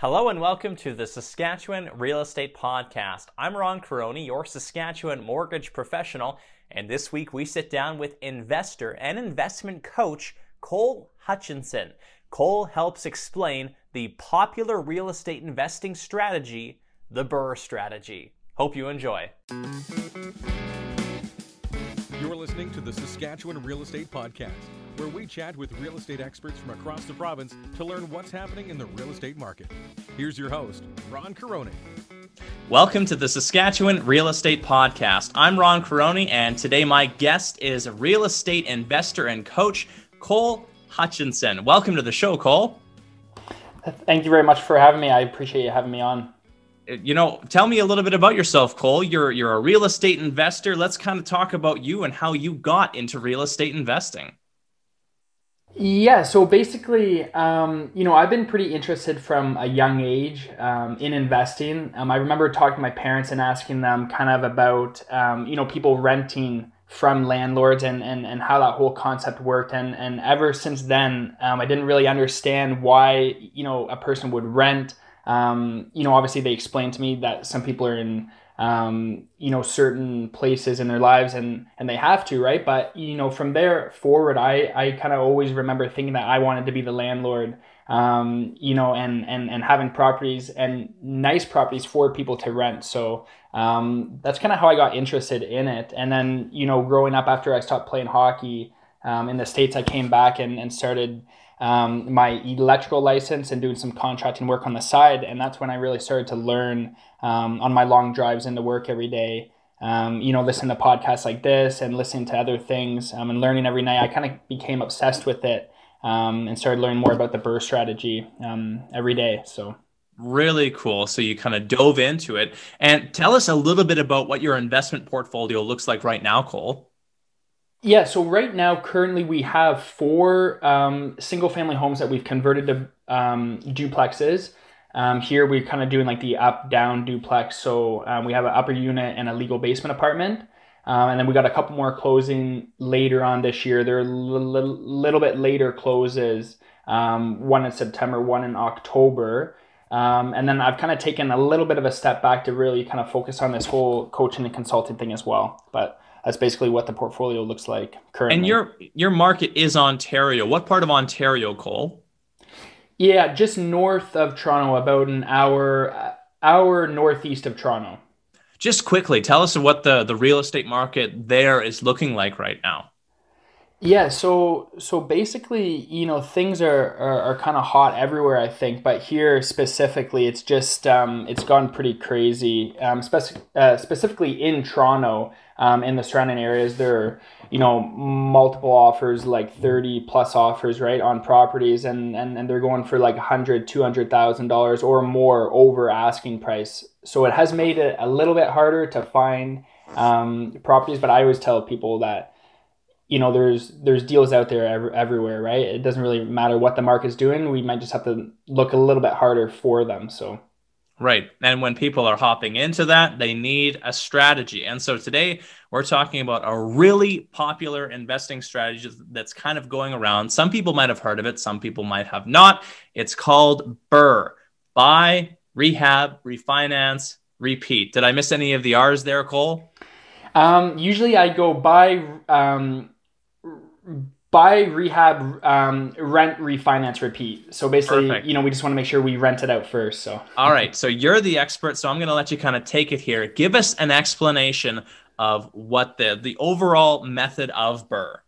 Hello and welcome to the Saskatchewan Real Estate Podcast. I'm Ron Caroni, your Saskatchewan mortgage professional, and this week we sit down with investor and investment coach Cole Hutchinson. Cole helps explain the popular real estate investing strategy, the BRRRR strategy. Hope you enjoy. You're listening to the Saskatchewan Real Estate Podcast, where we chat with real estate experts from across the province to learn what's happening in the real estate market. Here's your host, Ron Caroni. Welcome to the Saskatchewan Real Estate Podcast. I'm Ron Caroni, and today my guest is real estate investor and coach Cole Hutchinson. Welcome to the show, Cole. Thank you very much for having me. I appreciate you having me on. You know, tell me a little bit about yourself, Cole. You're you're a real estate investor. Let's kind of talk about you and how you got into real estate investing. Yeah, so basically, um, you know, I've been pretty interested from a young age um, in investing. Um, I remember talking to my parents and asking them kind of about, um, you know, people renting from landlords and, and, and how that whole concept worked. And, and ever since then, um, I didn't really understand why, you know, a person would rent. Um, you know, obviously they explained to me that some people are in um, you know certain places in their lives and and they have to right? But you know from there forward i i kind of always remember thinking that i wanted to be the landlord um, you know and and and having properties and nice properties for people to rent. So um, that's kind of how i got interested in it. And then you know growing up after i stopped playing hockey um, in the states i came back and, and started um, my electrical license and doing some contracting work on the side. And that's when I really started to learn um, on my long drives into work every day. Um, you know, listening to podcasts like this and listening to other things um, and learning every night. I kind of became obsessed with it um, and started learning more about the BRRRR strategy um, every day. So. Really cool. So you kind of dove into it. And tell us a little bit about what your investment portfolio looks like right now, Cole. Yeah, so right now, currently, we have four um, single family homes that we've converted to um, duplexes. Um, here, we're kind of doing like the up down duplex. So um, we have an upper unit and a legal basement apartment. Um, and then we got a couple more closing later on this year. They're a little, little bit later closes, um, one in September, one in October. and then I've kind of taken a little bit of a step back to really kind of focus on this whole coaching and consulting thing as well. But that's basically what the portfolio looks like currently. And your your market is Ontario. What part of Ontario, Cole? Yeah, just north of Toronto, about an hour hour northeast of Toronto. Just quickly, tell us what the the real estate market there is looking like right now. Yeah, so so basically, you know, things are are, are kind of hot everywhere, I think, but here specifically, it's just um, it's gone pretty crazy. Um, speci- uh, specifically in Toronto, um, in the surrounding areas, there are you know multiple offers, like thirty plus offers, right, on properties, and and, and they're going for like a hundred, two hundred thousand dollars or more over asking price. So it has made it a little bit harder to find um, properties, but I always tell people that you know there's there's deals out there ev- everywhere right? It doesn't really matter what the market's doing. We might just have to look a little bit harder for them so right. And when people are hopping into that they need a strategy. And so today we're talking about a really popular investing strategy that's kind of going around. Some people might have heard of it some people might have not. It's called BRRRR buy rehab refinance repeat. Did i miss any of the r's there cole? Um, usually I go buy um, buy, rehab, um, rent, refinance, repeat. So basically, Perfect. you know, we just want to make sure we rent it out first. So, all right. So you're the expert. So I'm going to let you kind of take it here. Give us an explanation of what the the overall method of BRRRR.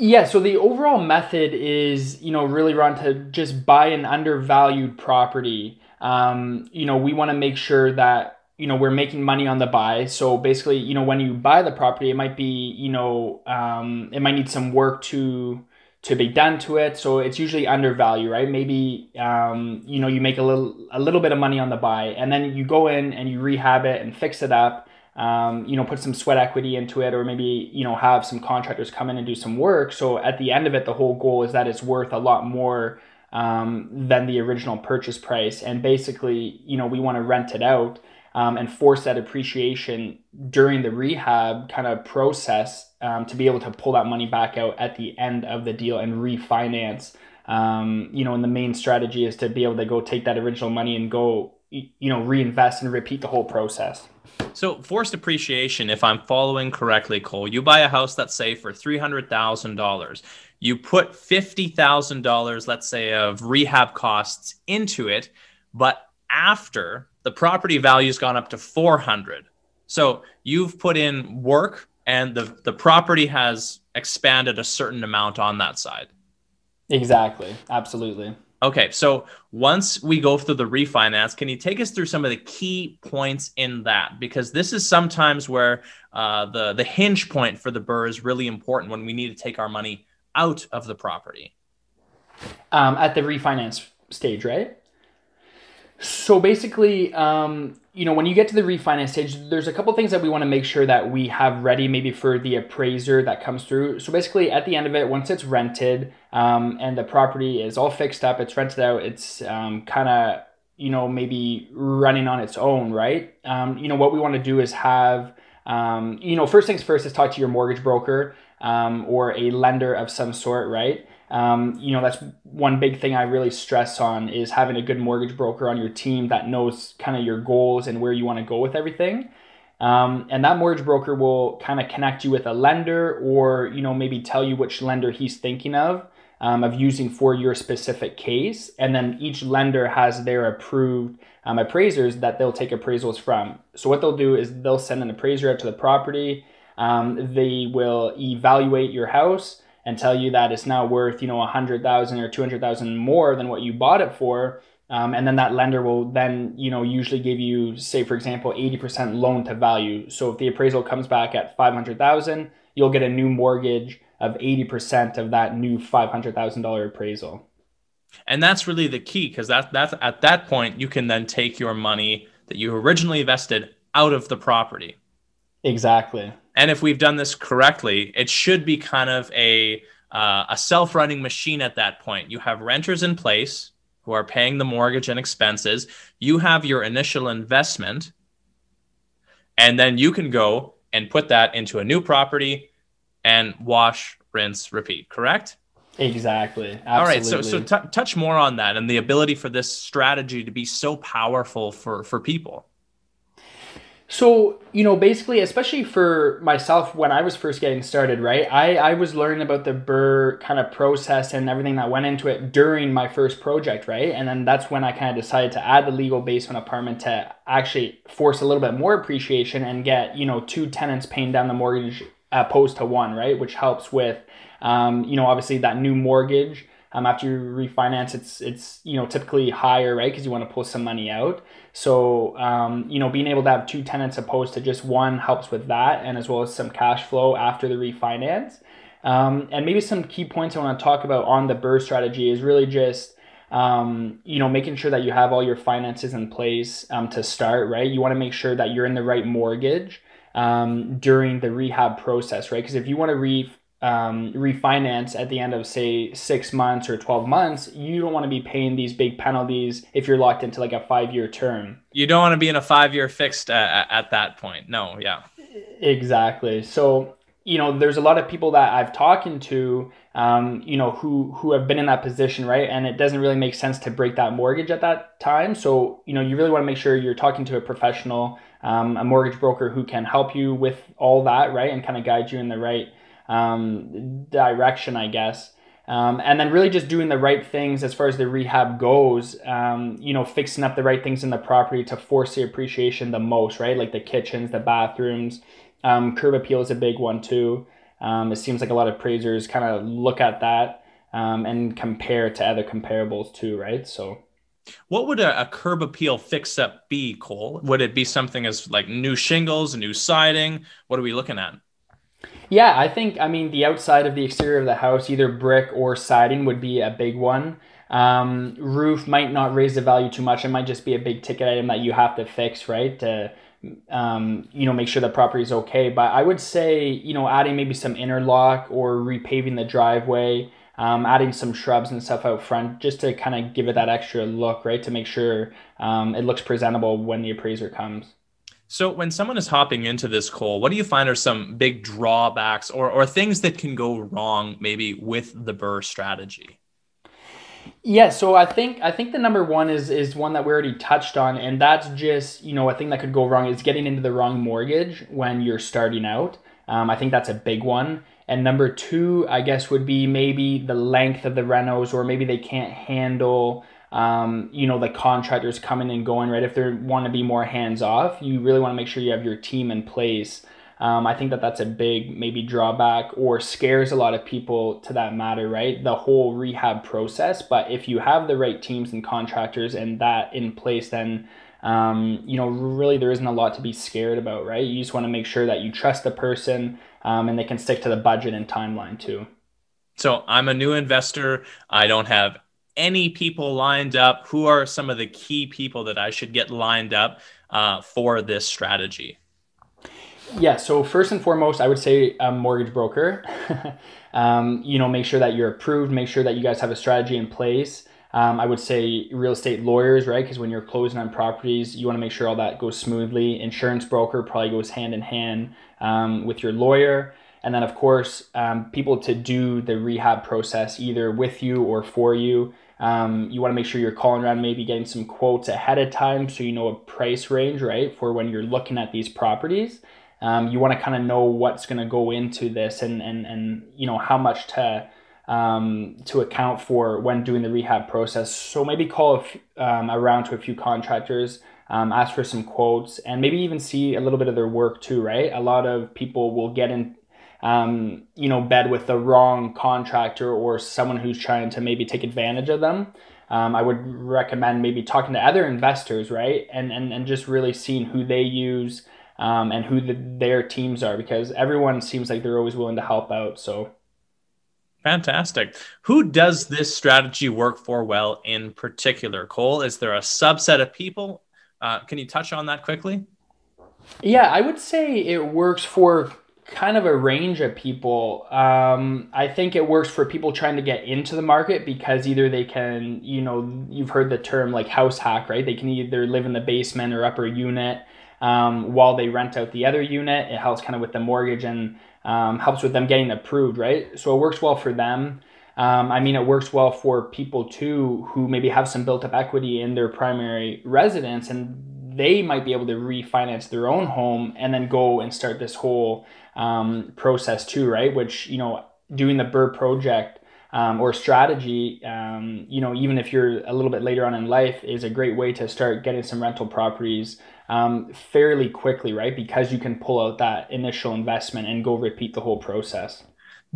Yeah, so the overall method is, you know, really run to just buy an undervalued property. Um, you know, we want to make sure that you know we're making money on the buy. So basically you know when you buy the property it might be you know um, it might need some work to to be done to it. So it's usually undervalued right? Maybe um, you know you make a little a little bit of money on the buy and then you go in and you rehab it and fix it up um, you know put some sweat equity into it or maybe you know have some contractors come in and do some work. So at the end of it the whole goal is that it's worth a lot more um, than the original purchase price. And basically you know we want to rent it out um, and force that appreciation during the rehab kind of process um, to be able to pull that money back out at the end of the deal and refinance Um, you know, and the main strategy is to be able to go take that original money and go, you know, reinvest and repeat the whole process. So forced appreciation, if I'm following correctly, Cole, you buy a house that's say for three hundred thousand dollars. You put fifty thousand dollars, let's say, of rehab costs into it, but after the property value's gone up to four hundred. So you've put in work and the, the property has expanded a certain amount on that side. Exactly. Absolutely. Okay, so once we go through the refinance, can you take us through some of the key points in that? Because this is sometimes where uh, the the hinge point for the BRRRR is really important when we need to take our money out of the property. Um, at the refinance stage, right? So basically, um, you know, when you get to the refinance stage, there's a couple things that we want to make sure that we have ready, maybe for the appraiser that comes through. So basically, at the end of it, once it's rented um, and the property is all fixed up, it's rented out, it's um, kind of, you know, maybe running on its own, right? Um, you know, what we want to do is have, um, you know, first things first is talk to your mortgage broker um, or a lender of some sort, right? Um, you know, that's one big thing I really stress on is having a good mortgage broker on your team that knows kind of your goals and where you want to go with everything. Um, and that mortgage broker will kind of connect you with a lender or, you know, maybe tell you which lender he's thinking of, um, of using for your specific case. And then each lender has their approved um, appraisers that they'll take appraisals from. So what they'll do is they'll send an appraiser out to the property. Um, they will evaluate your house and tell you that it's now worth, you know, a hundred thousand or two hundred thousand more than what you bought it for. Um, and then that lender will then, you know, usually give you, say, for example, 80% loan to value. So if the appraisal comes back at 500,000, you'll get a new mortgage of 80% of that new $500,000 appraisal. And that's really the key because that, that's at that point, you can then take your money that you originally invested out of the property. Exactly. And if we've done this correctly, it should be kind of a uh, a self-running machine at that point. You have renters in place who are paying the mortgage and expenses. You have your initial investment, and then you can go and put that into a new property and wash, rinse, repeat. Correct? Exactly. Absolutely. All right. So so t- touch more on that and the ability for this strategy to be so powerful for for people. So, you know, basically, especially for myself when I was first getting started, right? I, I was learning about the BRRRR kind of process and everything that went into it during my first project, right? And then that's when I kind of decided to add the legal basement apartment to actually force a little bit more appreciation and get, you know, two tenants paying down the mortgage opposed to one, right? Which helps with, um, you know, obviously that new mortgage. Um, after you refinance, it's it's you know typically higher, right? Because you want to pull some money out. So, um, you know, being able to have two tenants opposed to just one helps with that, and as well as some cash flow after the refinance. Um, and maybe some key points I want to talk about on the BRRRR strategy is really just, um, you know, making sure that you have all your finances in place um, to start, right? You want to make sure that you're in the right mortgage um, during the rehab process, right? Because if you want to re um, refinance at the end of say six months or 12 months you don't want to be paying these big penalties if you're locked into like a five year term. You don't want to be in a five year fixed uh, at that point no yeah. Exactly so you know there's a lot of people that i've talked to um, you know who who have been in that position right? And it doesn't really make sense to break that mortgage at that time so you know you really want to make sure you're talking to a professional um, a mortgage broker who can help you with all that right? And kind of guide you in the right um, direction, I guess. Um, and then really just doing the right things as far as the rehab goes, um, you know, fixing up the right things in the property to force the appreciation the most, right? Like the kitchens, the bathrooms, um, curb appeal is a big one too. Um, it seems like a lot of appraisers kind of look at that um, and compare to other comparables too, right? So. What would a, a, curb appeal fix up be, Cole? Would it be something as like new shingles, new siding? What are we looking at? Yeah, I think I mean the outside of the exterior of the house, either brick or siding, would be a big one. Um, roof might not raise the value too much. It might just be a big ticket item that you have to fix, right? To um, you know make sure the property is okay. But I would say you know adding maybe some interlock or repaving the driveway. Um, adding some shrubs and stuff out front just to kind of give it that extra look, right? To make sure um, it looks presentable when the appraiser comes. So when someone is hopping into this Cole, what do you find are some big drawbacks or, or things that can go wrong maybe with the BRRRR strategy? Yeah, so I think I think the number one is is one that we already touched on, and that's just you know a thing that could go wrong is getting into the wrong mortgage when you're starting out. Um, I think that's a big one. And number two, I guess, would be maybe the length of the renos, or maybe they can't handle, um, you know, the contractors coming and going, right? If they want to be more hands off, you really want to make sure you have your team in place. Um, I think that that's a big maybe drawback or scares a lot of people to that matter, right? The whole rehab process. But if you have the right teams and contractors and that in place, then um, you know, really there isn't a lot to be scared about, right? You just want to make sure that you trust the person um, and they can stick to the budget and timeline too. So I'm a new investor. I don't have any people lined up. Who are some of the key people that I should get lined up uh, for this strategy? Yeah. So first and foremost, I would say a mortgage broker. um, you know, make sure that you're approved. Make sure that you guys have a strategy in place. Um, I would say real estate lawyers, right? Because when you're closing on properties, you want to make sure all that goes smoothly. Insurance broker probably goes hand in hand um, with your lawyer. And then, of course, um, people to do the rehab process either with you or for you. Um, you want to make sure you're calling around, maybe getting some quotes ahead of time so you know a price range, right? For when you're looking at these properties. Um, you want to kind of know what's going to go into this and, and, and, you know, how much to um, to account for when doing the rehab process. So maybe call um, around to a few contractors, um, ask for some quotes, and maybe even see a little bit of their work too. Right? A lot of people will get in, um, you know, bed with the wrong contractor or someone who's trying to maybe take advantage of them. Um, I would recommend maybe talking to other investors, right, and and and just really seeing who they use. Um, and who the, their teams are because everyone seems like they're always willing to help out. So Fantastic. Who does this strategy work for well in particular? Cole, is there a subset of people? Uh, can you touch on that quickly? Yeah, I would say it works for kind of a range of people. Um, I think it works for people trying to get into the market because either they can, you know, you've heard the term like house hack, right? They can either live in the basement or upper unit um, while they rent out the other unit. It helps kind of with the mortgage and um, helps with them getting approved, right? So it works well for them. Um, I mean, it works well for people too who maybe have some built up equity in their primary residence and they might be able to refinance their own home and then go and start this whole um, process too, right? Which, you know, doing the BRRRR project um, or strategy, um, you know, even if you're a little bit later on in life, is a great way to start getting some rental properties um, fairly quickly, right? Because you can pull out that initial investment and go repeat the whole process.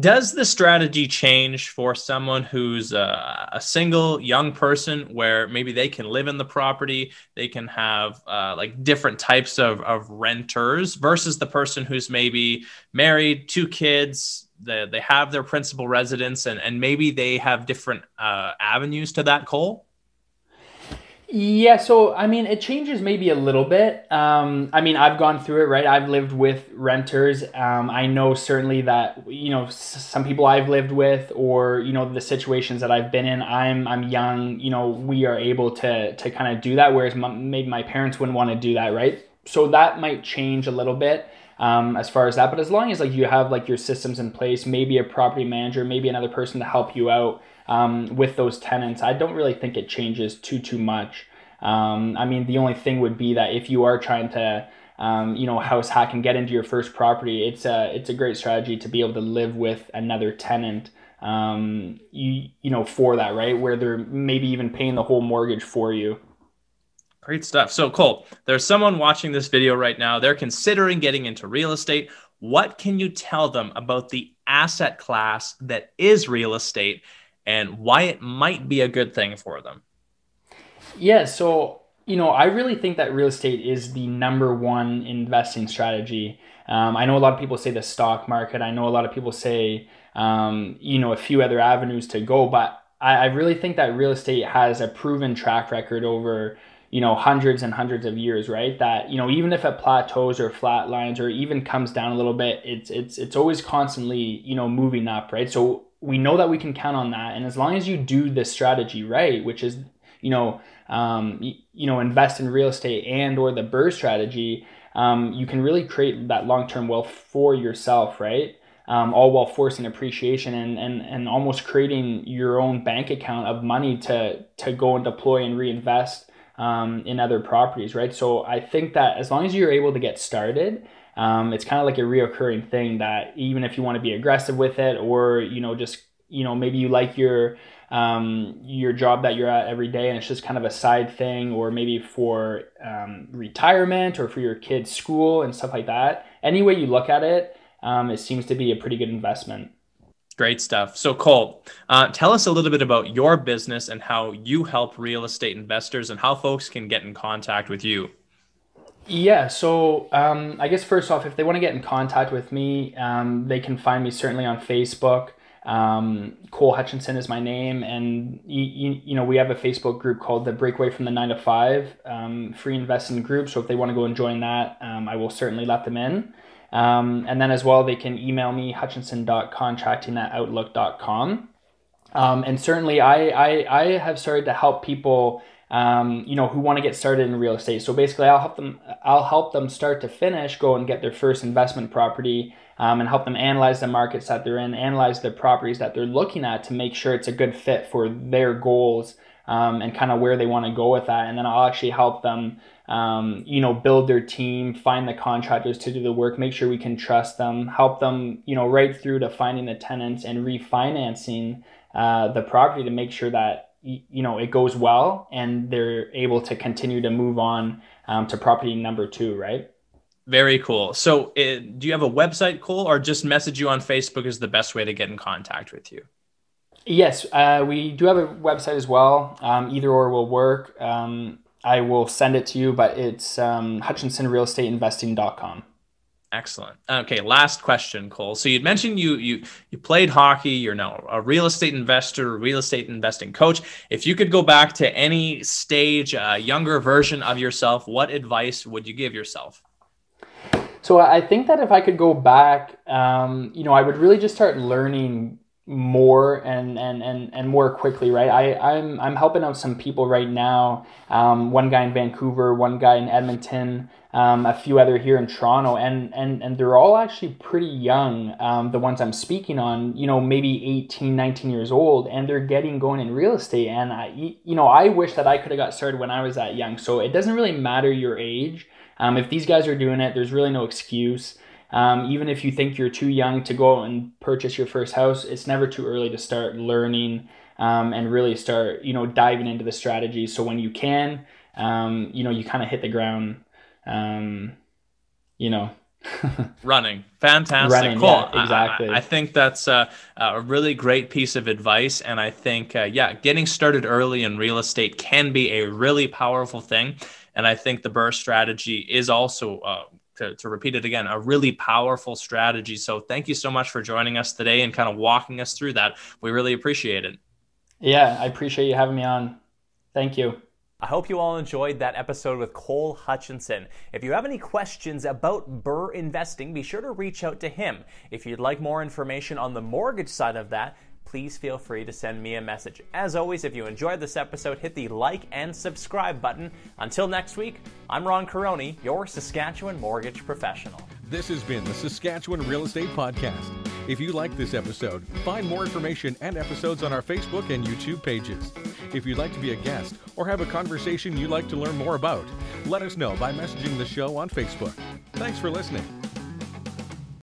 Does the strategy change for someone who's a, a, single young person where maybe they can live in the property, they can have uh, like different types of, of renters versus the person who's maybe married, two kids, they, they have their principal residence, and, and maybe they have different uh, avenues to that, Cole? Yeah, so I mean, it changes maybe a little bit. Um, I mean, I've gone through it, right? I've lived with renters. Um, I know certainly that you know some people I've lived with, or you know the situations that I've been in. I'm I'm young. You know, we are able to to kind of do that, whereas maybe my parents wouldn't want to do that, right? So that might change a little bit um, as far as that. But as long as like you have like your systems in place, maybe a property manager, maybe another person to help you out um, with those tenants, I don't really think it changes too too much. Um, I mean, the only thing would be that if you are trying to, um, you know, house hack and get into your first property, it's a it's a great strategy to be able to live with another tenant. Um, you you know, for that right, where they're maybe even paying the whole mortgage for you. Great stuff. So, Cole, there's someone watching this video right now. They're considering getting into real estate. What can you tell them about the asset class that is real estate and why it might be a good thing for them? Yeah, so you know, I really think that real estate is the number one investing strategy. Um, I know a lot of people say the stock market. I know a lot of people say, um, you know, a few other avenues to go, but I, I really think that real estate has a proven track record over you know hundreds and hundreds of years right that you know even if it plateaus or flatlines or even comes down a little bit it's it's it's always constantly you know moving up right so we know that we can count on that and as long as you do this strategy right which is you know um, you, you, know invest in real estate and or the BRRRR strategy um, you can really create that long-term wealth for yourself right um, all while forcing appreciation and, and, and almost creating your own bank account of money to, to go and deploy and reinvest um, in other properties, right? So I think that as long as you're able to get started, um, it's kind of like a reoccurring thing that even if you want to be aggressive with it or, you know, just, you know, maybe you like your, um, your job that you're at every day and it's just kind of a side thing or maybe for um, retirement or for your kids school and stuff like that any way you look at it um, it seems to be a pretty good investment Great stuff. So, Cole, uh, tell us a little bit about your business and how you help real estate investors and how folks can get in contact with you. Yeah, so um, I guess first off, if they want to get in contact with me, um, they can find me certainly on Facebook. Um, Cole Hutchinson is my name, and you, you, you, know we have a Facebook group called the Breakaway from the Nine to Five um, Free Investing Group. So if they want to go and join that, um, I will certainly let them in. Um, and then as well, they can email me hutchinson.contracting. Um, and certainly, I, I I have started to help people. Um, you know, who want to get started in real estate. So basically, I'll help them. I'll help them start to finish, go and get their first investment property, um, and help them analyze the markets that they're in, analyze the properties that they're looking at to make sure it's a good fit for their goals um, and kind of where they want to go with that. And then I'll actually help them, um, you know, build their team, find the contractors to do the work, make sure we can trust them, help them, you know, right through to finding the tenants and refinancing uh, the property to make sure that you know it goes well and they're able to continue to move on um, to property number two, right? Very cool. So, it, uh, do you have a website, Cole, or just message you on Facebook is the best way to get in contact with you? Yes, uh, we do have a website as well. Um, either or will work. Um, I will send it to you, but it's um, hutchinsonrealestateinvesting.com. Excellent. Okay, last question, Cole. So you'd mentioned you you you played hockey. You're now a real estate investor, real estate investing coach. If you could go back to any stage, a younger version of yourself, what advice would you give yourself? So I think that if I could go back, um, you know, I would really just start learning more and and and and more quickly right? I i'm i'm helping out some people right now. Um, one guy in vancouver one guy in edmonton um, a few other here in toronto and and and they're all actually pretty young um, the ones i'm speaking on you know maybe 18 19 years old and they're getting going in real estate and i you know i wish that i could have got started when i was that young. So it doesn't really matter your age. Um, if these guys are doing it, there's really no excuse. Um, even if you think you're too young to go and purchase your first house, it's never too early to start learning um, and really start, you know, diving into the strategy. So when you can, um, you know, you kind of hit the ground, um, you know. running fantastic running, cool yeah, exactly I, I, think that's a, a, really great piece of advice and i think uh, yeah getting started early in real estate can be a really powerful thing and I think the BRRRR strategy is also, uh, to, to repeat it again, a really powerful strategy. So thank you so much for joining us today and kind of walking us through that. We really appreciate it. Yeah, I appreciate you having me on. Thank you. I hope you all enjoyed that episode with Cole Hutchinson. If you have any questions about BRRRR investing, be sure to reach out to him. If you'd like more information on the mortgage side of that, please feel free to send me a message. As always, if you enjoyed this episode, hit the like and subscribe button. Until next week, I'm Ron Caroni, your Saskatchewan mortgage professional. This has been the Saskatchewan Real Estate Podcast. If you like this episode, find more information and episodes on our Facebook and YouTube pages. If you'd like to be a guest or have a conversation you'd like to learn more about, let us know by messaging the show on Facebook. Thanks for listening.